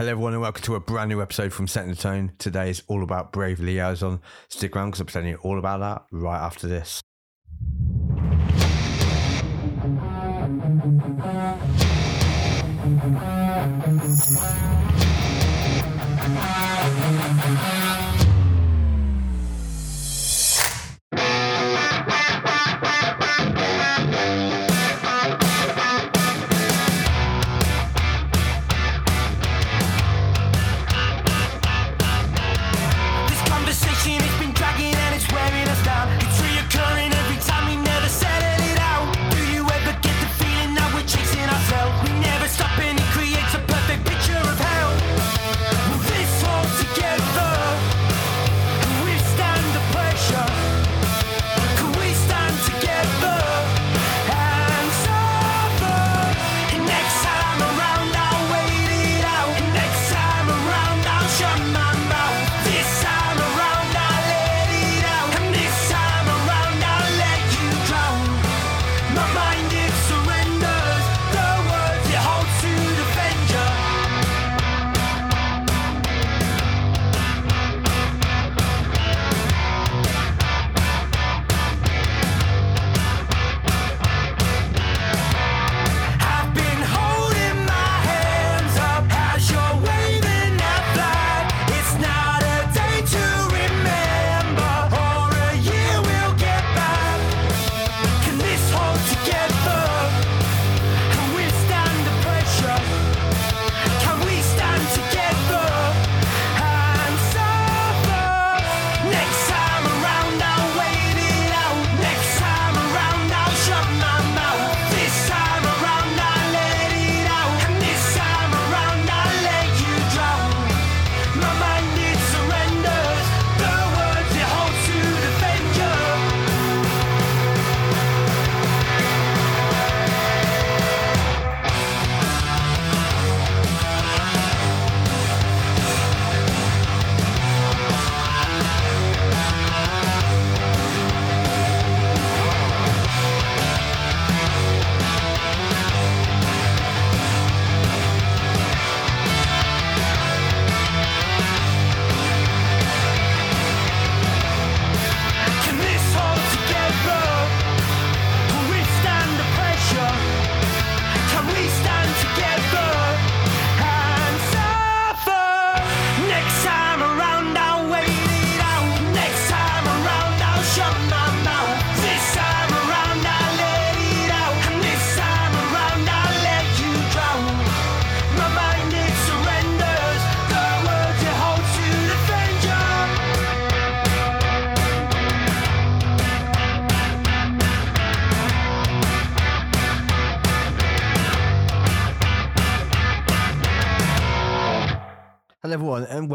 Hello, everyone, and welcome to a brand new episode from Setting the Tone. Today is all about Brave Liaison. Stick around because I'm telling you all about that right after this.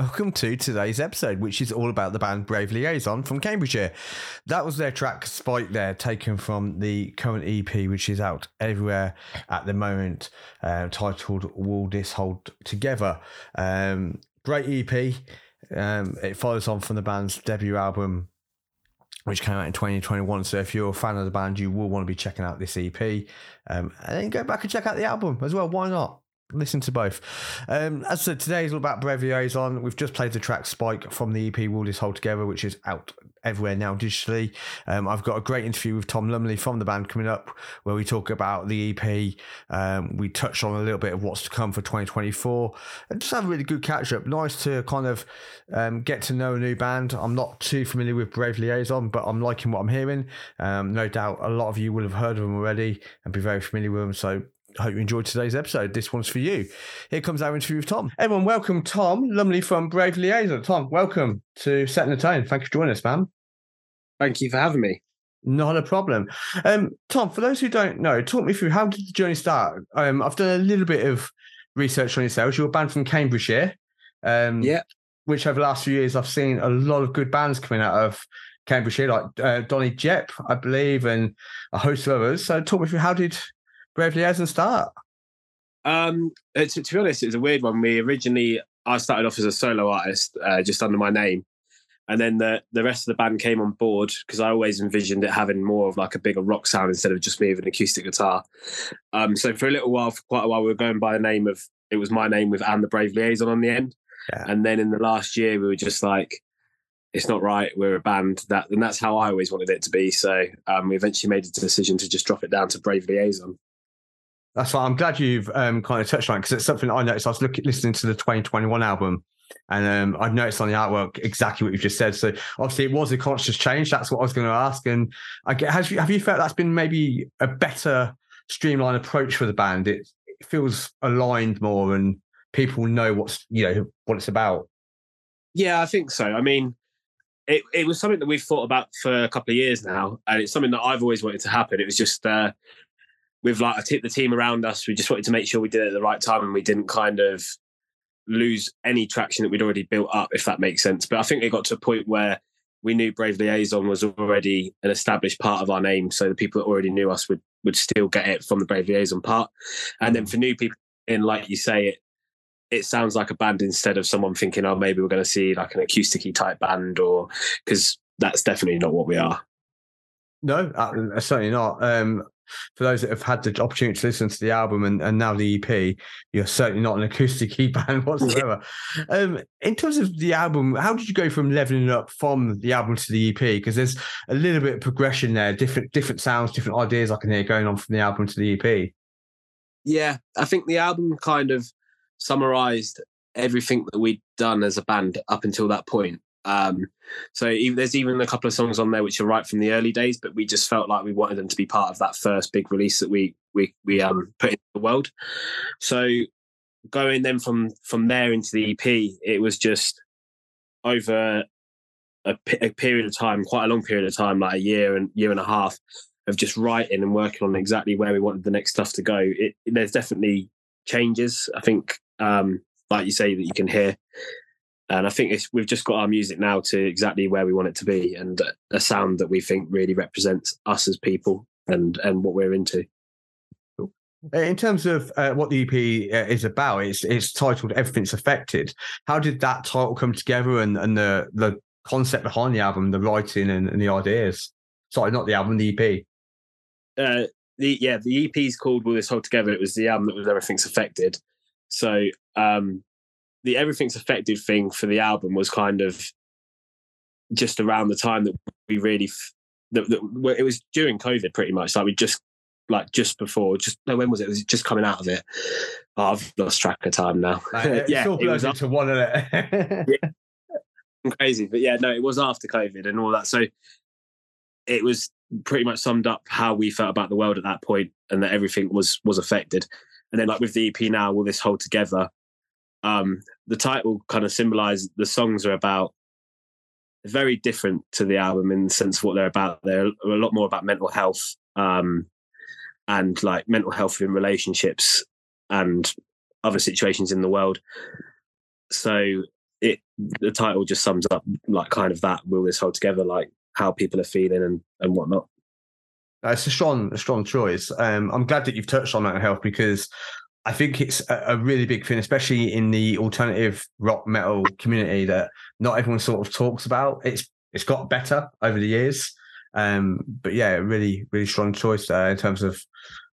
Welcome to today's episode, which is all about the band Brave Liaison from Cambridgeshire. That was their track Spike there, taken from the current EP, which is out everywhere at the moment, uh, titled Will This Hold Together. Um, great EP. Um, it follows on from the band's debut album, which came out in 2021. So if you're a fan of the band, you will want to be checking out this EP. Um, and then go back and check out the album as well. Why not? Listen to both. Um, as I said, today is all about Brave Liaison. We've just played the track Spike from the EP Will This Hold Together, which is out everywhere now digitally. Um, I've got a great interview with Tom Lumley from the band coming up where we talk about the EP. Um, we touched on a little bit of what's to come for 2024 and just have a really good catch up. Nice to kind of um, get to know a new band. I'm not too familiar with Brave Liaison, but I'm liking what I'm hearing. Um, no doubt a lot of you will have heard of them already and be very familiar with them. So hope you enjoyed today's episode. This one's for you. Here comes our interview with Tom. Everyone, welcome Tom Lumley from Brave Liaison. Tom, welcome to Setting the Tone. Thank you for joining us, man. Thank you for having me. Not a problem. Um, Tom, for those who don't know, talk me through how did the journey start? Um, I've done a little bit of research on yourselves. You're a band from Cambridgeshire. Um, Yeah. Which over the last few years, I've seen a lot of good bands coming out of Cambridgeshire, like uh, Donny Jepp, I believe, and a host of others. So talk me through how did Brave Liaison start? Um, uh, to, to be honest, it was a weird one. We originally, I started off as a solo artist, uh, just under my name, and then the the rest of the band came on board because I always envisioned it having more of like a bigger rock sound instead of just me with an acoustic guitar. Um, so for a little while, for quite a while, we were going by the name of it was my name with and the Brave Liaison on the end. Yeah. And then in the last year, we were just like, it's not right. We're a band that, and that's how I always wanted it to be. So um, we eventually made a decision to just drop it down to Brave Liaison. That's why I'm glad you've um, kind of touched on it because it's something I noticed. I was listening to the 2021 album, and um, I've noticed on the artwork exactly what you've just said. So obviously, it was a conscious change. That's what I was going to ask. And I get, has you, have you felt that's been maybe a better streamlined approach for the band? It, it feels aligned more, and people know what's you know what it's about. Yeah, I think so. I mean, it, it was something that we've thought about for a couple of years now, and it's something that I've always wanted to happen. It was just uh, with like the team around us, we just wanted to make sure we did it at the right time and we didn't kind of lose any traction that we'd already built up, if that makes sense. But I think it got to a point where we knew Brave Liaison was already an established part of our name, so the people that already knew us would would still get it from the Brave Liaison part. And then for new people in, like you say, it it sounds like a band instead of someone thinking, oh, maybe we're going to see like an acousticy type band, or because that's definitely not what we are. No, uh, certainly not. Um, for those that have had the opportunity to listen to the album and, and now the EP, you're certainly not an acoustic band whatsoever. um, in terms of the album, how did you go from leveling up from the album to the EP? Because there's a little bit of progression there, different different sounds, different ideas I can hear going on from the album to the EP. Yeah, I think the album kind of summarized everything that we'd done as a band up until that point. Um, so even, there's even a couple of songs on there which are right from the early days, but we just felt like we wanted them to be part of that first big release that we we we um put into the world. So going then from from there into the EP, it was just over a, a period of time, quite a long period of time, like a year and year and a half of just writing and working on exactly where we wanted the next stuff to go. It, there's definitely changes. I think, um, like you say, that you can hear and I think we've just got our music now to exactly where we want it to be, and a sound that we think really represents us as people and and what we're into. In terms of uh, what the EP uh, is about, it's it's titled "Everything's Affected." How did that title come together, and and the the concept behind the album, the writing and, and the ideas? Sorry, not the album, the EP. Uh, the yeah, the EP is called "Will This Hold Together." It was the album that was "Everything's Affected." So um, the everything's affected thing for the album was kind of just around the time that we really that, that it was during COVID pretty much. Like we just like just before, just no, when was it? was it just coming out of it. Oh, I've lost track of time now. yeah, it was to one of it. yeah. Crazy, but yeah, no, it was after COVID and all that. So it was pretty much summed up how we felt about the world at that point, and that everything was was affected. And then, like with the EP now, will this hold together? Um, the title kind of symbolizes the songs are about very different to the album in the sense of what they're about. They're a lot more about mental health um, and like mental health in relationships and other situations in the world. So it the title just sums up like kind of that. Will this hold together? Like how people are feeling and and whatnot. It's a strong, a strong choice. Um, I'm glad that you've touched on mental health because I think it's a, really big thing, especially in the alternative rock metal community that not everyone sort of talks about. It's it's got better over the years, um, but yeah, really really strong choice uh, in terms of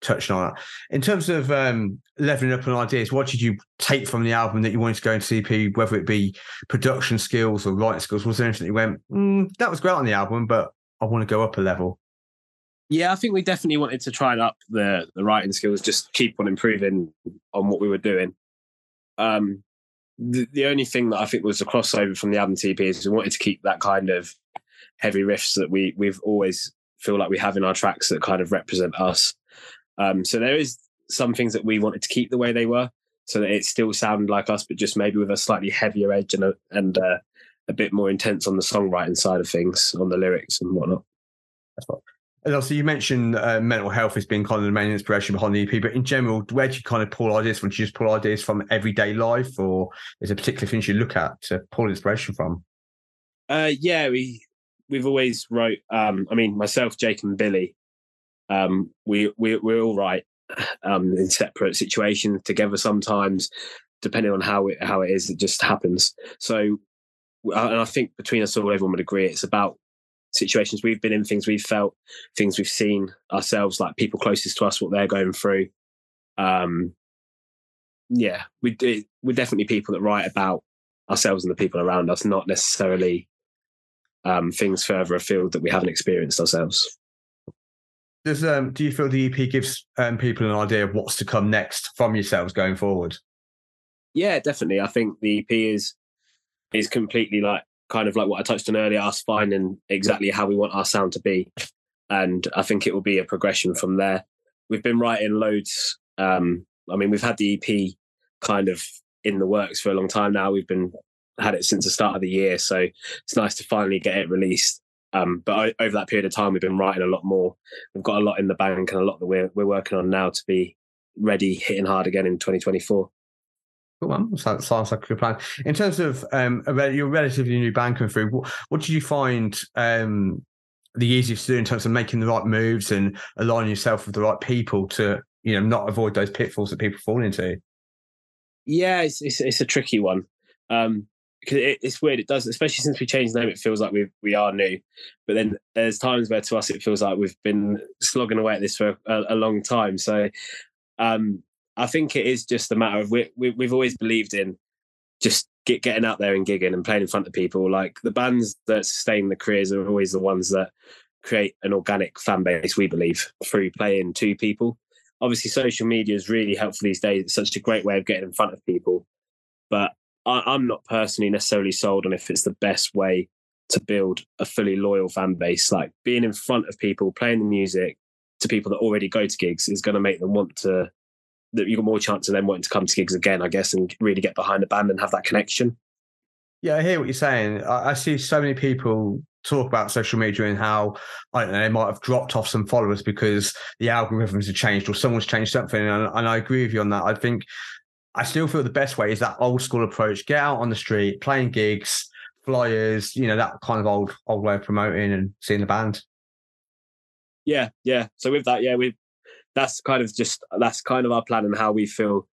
touching on that. In terms of um, leveling up on ideas, what did you take from the album that you wanted to go into EP, whether it be production skills or writing skills? Was there anything you went, mm, that was great on the album, but I want to go up a level? Yeah, I think we definitely wanted to try and up the the writing skills, just keep on improving on what we were doing. Um, the, the only thing that I think was a crossover from the album TP is we wanted to keep that kind of heavy riffs that we we've always feel like we have in our tracks that kind of represent us. Um, so there is some things that we wanted to keep the way they were, so that it still sounded like us, but just maybe with a slightly heavier edge and a, and uh, a bit more intense on the songwriting side of things, on the lyrics and whatnot. That's what and also, you mentioned uh, mental health as being kind of the main inspiration behind the EP, but in general, where do you kind of pull ideas from? Do you just pull ideas from everyday life, or is there particular things you look at to pull inspiration from? Uh, yeah, we we've always wrote. Um, I mean, myself, Jake, and Billy, um, we we we're all right um, in separate situations together. Sometimes, depending on how it how it is, it just happens. So, and I think between us all, everyone would agree it's about situations we've been in, things we've felt, things we've seen ourselves, like people closest to us, what they're going through. Um, yeah, we do, we're definitely people that write about ourselves and the people around us, not necessarily um, things further afield that we haven't experienced ourselves. Does um, do you feel the EP gives um, people an idea of what's to come next from yourselves going forward? Yeah, definitely. I think the EP is is completely like kind of like what I touched on earlier, us finding exactly how we want our sound to be. And I think it will be a progression from there. We've been writing loads. Um, I mean, we've had the EP kind of in the works for a long time now. We've been had it since the start of the year, so it's nice to finally get it released. Um, but over that period of time, we've been writing a lot more. We've got a lot in the bank and a lot that we're we're working on now to be ready, hitting hard again in 2024. Cool, man. Sounds, sounds like a good plan. In terms of um, a, your relatively new band coming through, what, what did you find um, the easiest to do in terms of making the right moves and aligning yourself with the right people to, you know, not avoid those pitfalls that people fall into? Yeah, it's it's, it's a tricky one. Um, because it, it's weird. It does, especially since we changed name. It feels like we we are new, but then there's times where to us it feels like we've been slogging away at this for a, a long time. So, um, I think it is just a matter of we, we we've always believed in just get, getting out there and gigging and playing in front of people. Like the bands that sustain the careers are always the ones that create an organic fan base. We believe through playing to people. Obviously, social media is really helpful these days. It's such a great way of getting in front of people, but I, am not personally necessarily sold on if it's the best way to build a fully loyal fan base. Like being in front of people, playing the music to people that already go to gigs is going to make them want to. That you got more chance of them wanting to come to gigs again, I guess, and really get behind the band and have that connection. Yeah, I hear what you're saying. I, I see so many people talk about social media and how I don't know they might have dropped off some followers because the algorithms have changed or someone's changed something. And, and I agree with you on that. I think I still feel the best way is that old school approach. Get out on the street, playing gigs, flyers, you know, that kind of old old way of promoting and seeing the band. Yeah, yeah. So with that, yeah, we that's kind of just that's kind of our plan and how we feel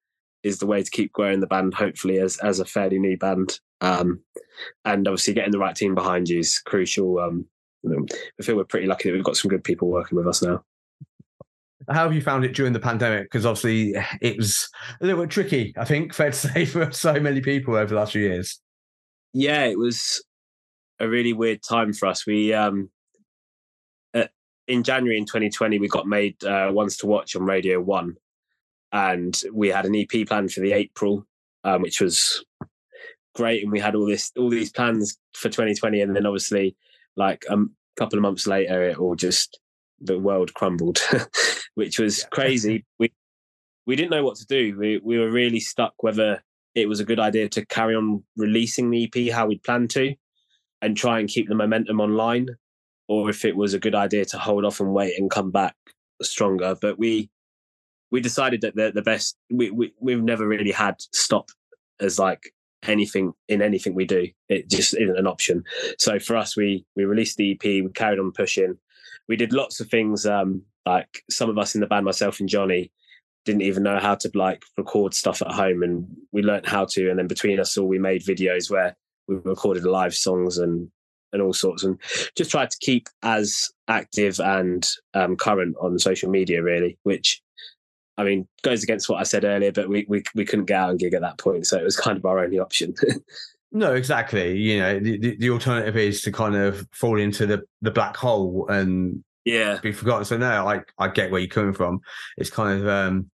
is the way to keep growing the band, hopefully as as a fairly new band. Um, and obviously getting the right team behind you is crucial. Um, I feel we're pretty lucky that we've got some good people working with us now. How have you found it during the pandemic? Because obviously it was a little bit tricky, I think, fair to say, for so many people over the last few years. Yeah, it was a really weird time for us. We, um, in January in 2020, we got made uh, Ones to Watch on Radio 1. And we had an EP plan for the April, um, which was great. And we had all this, all these plans for 2020. And then obviously, like a couple of months later, it all just the world crumbled, which was yeah. crazy. we we didn't know what to do. We we were really stuck whether it was a good idea to carry on releasing the EP how we'd planned to, and try and keep the momentum online, or if it was a good idea to hold off and wait and come back stronger. But we we decided that the the best we, we we've never really had stop as like anything in anything we do. It just isn't an option. So for us, we we released the EP, we carried on pushing, we did lots of things. Um, like some of us in the band, myself and Johnny, didn't even know how to like record stuff at home, and we learned how to. And then between us all, we made videos where we recorded live songs and and all sorts, and just try to keep as active and um, current on social media, really. Which, I mean, goes against what I said earlier, but we we we couldn't get out and gig at that point, so it was kind of our only option. No, exactly. You know, the, the alternative is to kind of fall into the, the black hole and yeah, be forgotten. So no, I I get where you're coming from. It's kind of um,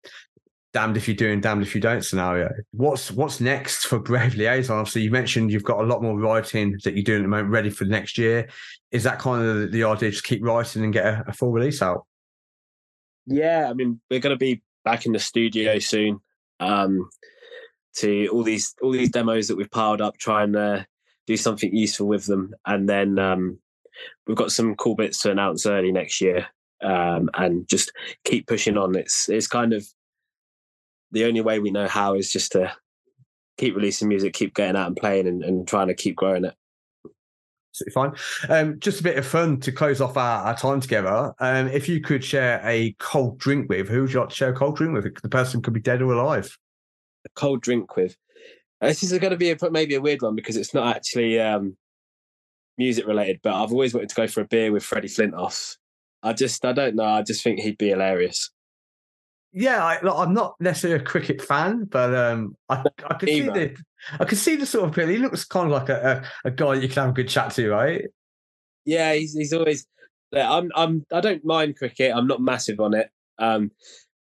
damned if you do and damned if you don't scenario. What's what's next for Brave Liaison? Obviously, you mentioned you've got a lot more writing that you're doing at the moment, ready for next year. Is that kind of the, the idea? Just keep writing and get a, a full release out. Yeah, I mean, we're going to be back in the studio soon. Um, to all these all these demos that we've piled up, try and uh, do something useful with them, and then um, we've got some cool bits to announce early next year, um, and just keep pushing on. It's it's kind of the only way we know how is just to keep releasing music, keep getting out and playing, and, and trying to keep growing it. Absolutely fine. Um, just a bit of fun to close off our, our time together. Um, if you could share a cold drink with, who would you like to share a cold drink with? The person could be dead or alive a cold drink with. This is going to be a, maybe a weird one because it's not actually um, music related, but I've always wanted to go for a beer with Freddie Flintoff. I just, I don't know. I just think he'd be hilarious. Yeah, I, I'm not necessarily a cricket fan, but um, I, I can see the I can see the sort of appeal. He looks kind of like a, a, a guy you can have a good chat to, right? Yeah, he's he's always. I'm I'm I don't mind cricket. I'm not massive on it. Um,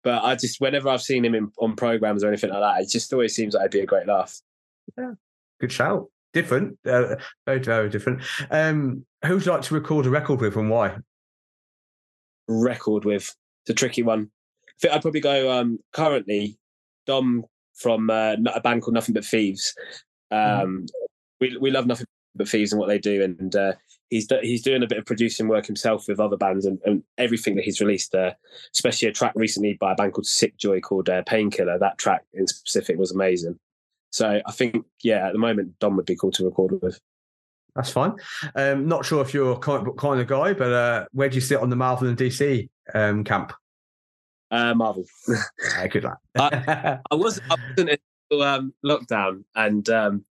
but I just whenever I've seen him in, on programs or anything like that, it just always seems like it'd be a great laugh. Yeah, good shout. Different, uh, very very different. Um, who'd you like to record a record with, and why? Record with it's a tricky one. Think I'd probably go um currently Dom from uh, a band called Nothing But Thieves. Um, we we love Nothing But Thieves and what they do, and uh, he's he's doing a bit of producing work himself with other bands and, and everything that he's released. Uh, especially a track recently by a band called Sick Joy called uh, Painkiller. That track in specific was amazing. So I think yeah, at the moment Dom would be cool to record with. That's fine. Um, not sure if you're a comic book kind of guy, but uh, where do you sit on the Marvel and DC um, camp? Uh, Marvel. Good luck. I was I wasn't until um, lockdown, and um,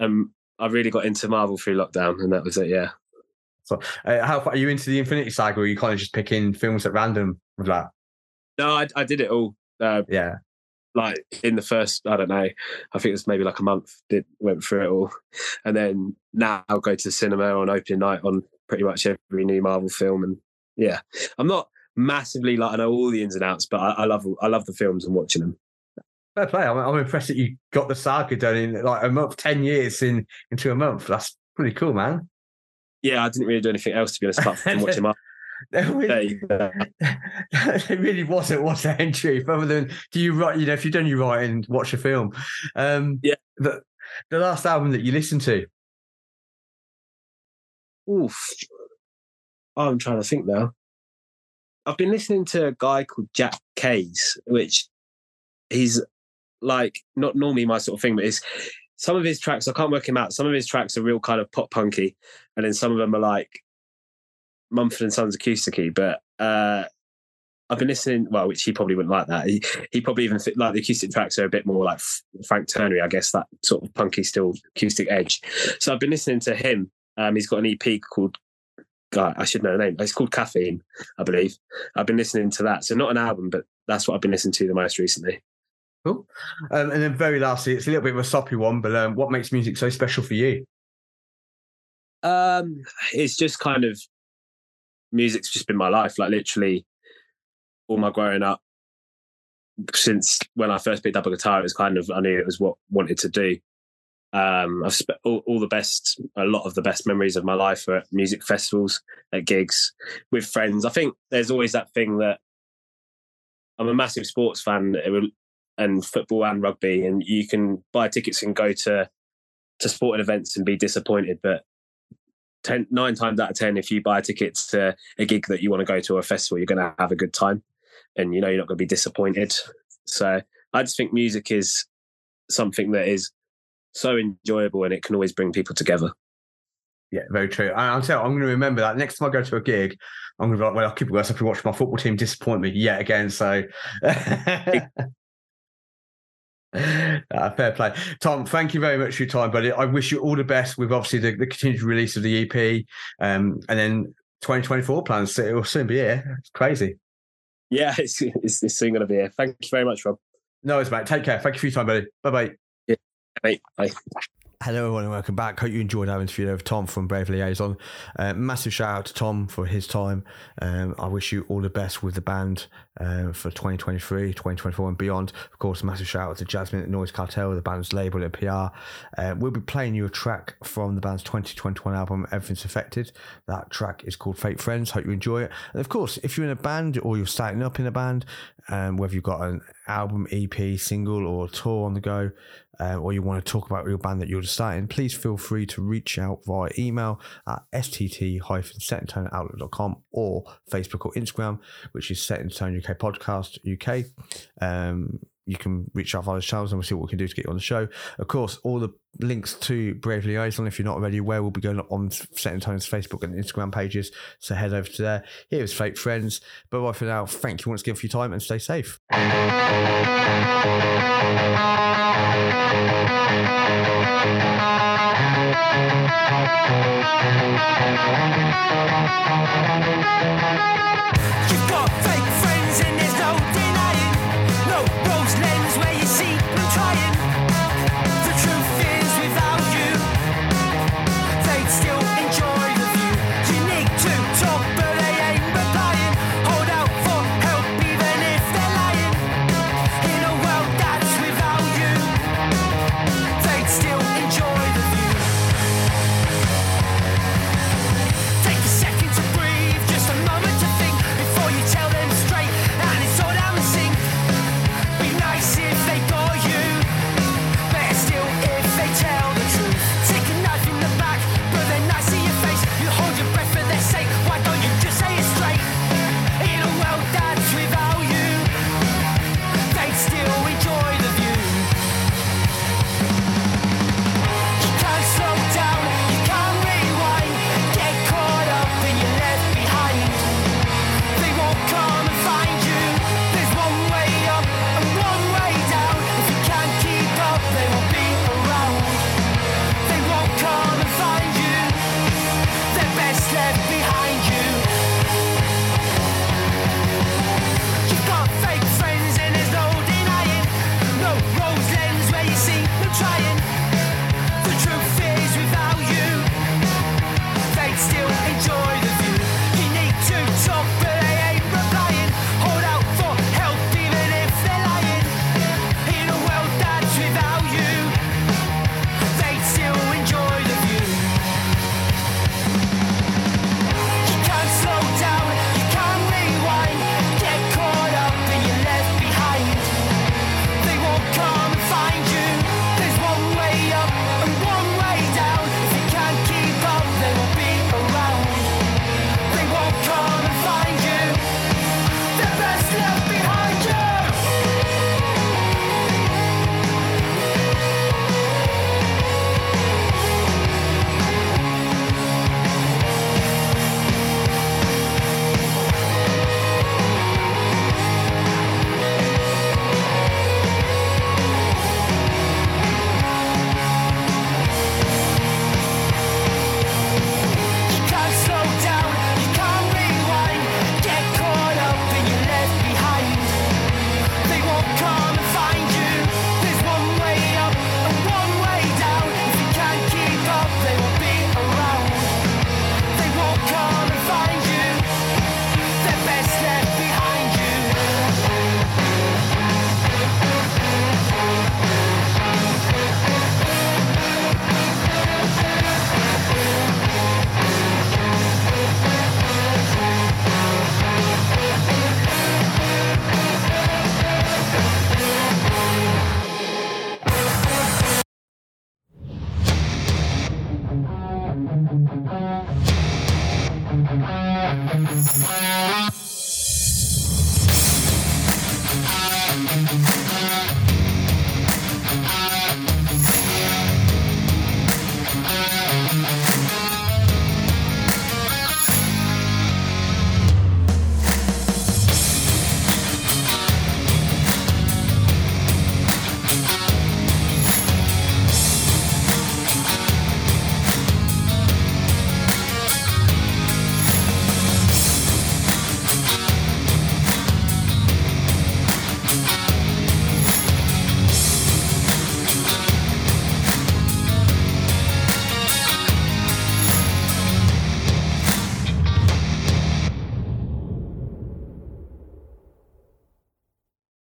um, I really got into Marvel through lockdown, and that was it. Yeah. so, uh, how far are you into the Infinity Saga? Or you kind of just picking films at random with that? No, I, I did it all. Uh, Yeah, like in the first, I don't know, I think it was maybe like a month. Did went through it all, and then now I'll go to the cinema on opening night on pretty much every new Marvel film, and yeah, I'm not massively like I know all the ins and outs, but I, I love I love the films and watching them. fair play. I'm, I'm impressed that you got the saga done in like a month, ten years in into a month. That's pretty cool, man. Yeah, I didn't really do anything else to be honest apart from watching Marvel. There really, There you go. there really wasn't what's the entry other than do you write? You know, if you've done your writing, watch a film. Um, Yeah. The the last album that you listened to. Oof. Oh, I'm trying to think now. I've been listening to a guy called Jack Case, which he's like not normally my sort of thing, but it's some of his tracks, I can't work him out. Some of his tracks are real kind of pop punky, and then some of them are like Mumford and Sons acousticy. But uh I've been listening, well, which he probably wouldn't like that. He, he probably even like the acoustic tracks are a bit more like Frank Turnery, I guess, that sort of punky, still acoustic edge. So I've been listening to him. Um, he's got an EP called, God, I should know the name. It's called Caffeine, I believe. I've been listening to that. So not an album, but that's what I've been listening to the most recently. Cool. Um, and then very lastly, it's a little bit of a soppy one, but um, what makes music so special for you? Um, it's just kind of music's just been my life. Like literally, all my growing up since when I first picked up a guitar, it was kind of I knew it was what I wanted to do. Um, I've spent all, all the best, a lot of the best memories of my life are at music festivals, at gigs with friends. I think there's always that thing that I'm a massive sports fan and football and rugby, and you can buy tickets and go to to sporting events and be disappointed, but 10, nine times out of ten, if you buy tickets to a gig that you want to go to or a festival, you're going to have a good time, and you know you're not going to be disappointed. So I just think music is something that is so enjoyable and it can always bring people together. Yeah, very true. I'll tell you, I'm going to remember that next time I go to a gig, I'm going to be like, well, I'll keep it worse if I watch my football team disappoint me yet again. So, Ah, fair play. Tom, thank you very much for your time, buddy. I wish you all the best with obviously the, the continued release of the EP um, and then 2024 plans. It will soon be here. It's crazy. Yeah, it's, it's, it's soon going to be here. Thank you very much, Rob. No, it's mate. Take care. Thank you for your time, buddy. Bye bye. Bye. Hello, everyone, and welcome back. Hope you enjoyed our interview with Tom from Brave Liaison. Uh, massive shout out to Tom for his time. Um, I wish you all the best with the band uh, for 2023, 2024, and beyond. Of course, massive shout out to Jazmin at Noise Cartel, the band's label and PR. Uh, we'll be playing you a track from the band's 2021 album, Everything's Affected. That track is called Fake Friends. Hope you enjoy it. And of course, if you're in a band or you're starting up in a band, um, whether you've got an album, EP, single, or tour on the go, uh, or you want to talk about your band that you're just starting, please feel free to reach out via email at stt-setintone.outlook.com or Facebook or Instagram, which is Set in Tone UK Podcast UK. Um, you can reach out via those channels and we'll see what we can do to get you on the show. Of course, all the links to Brave Liaison, if you're not already aware, will be going up on Set Tone's Facebook and Instagram pages. So head over to there. Here's Fake Friends. Bye bye for now. Thank you once again for your time and stay safe. You've got fake friends.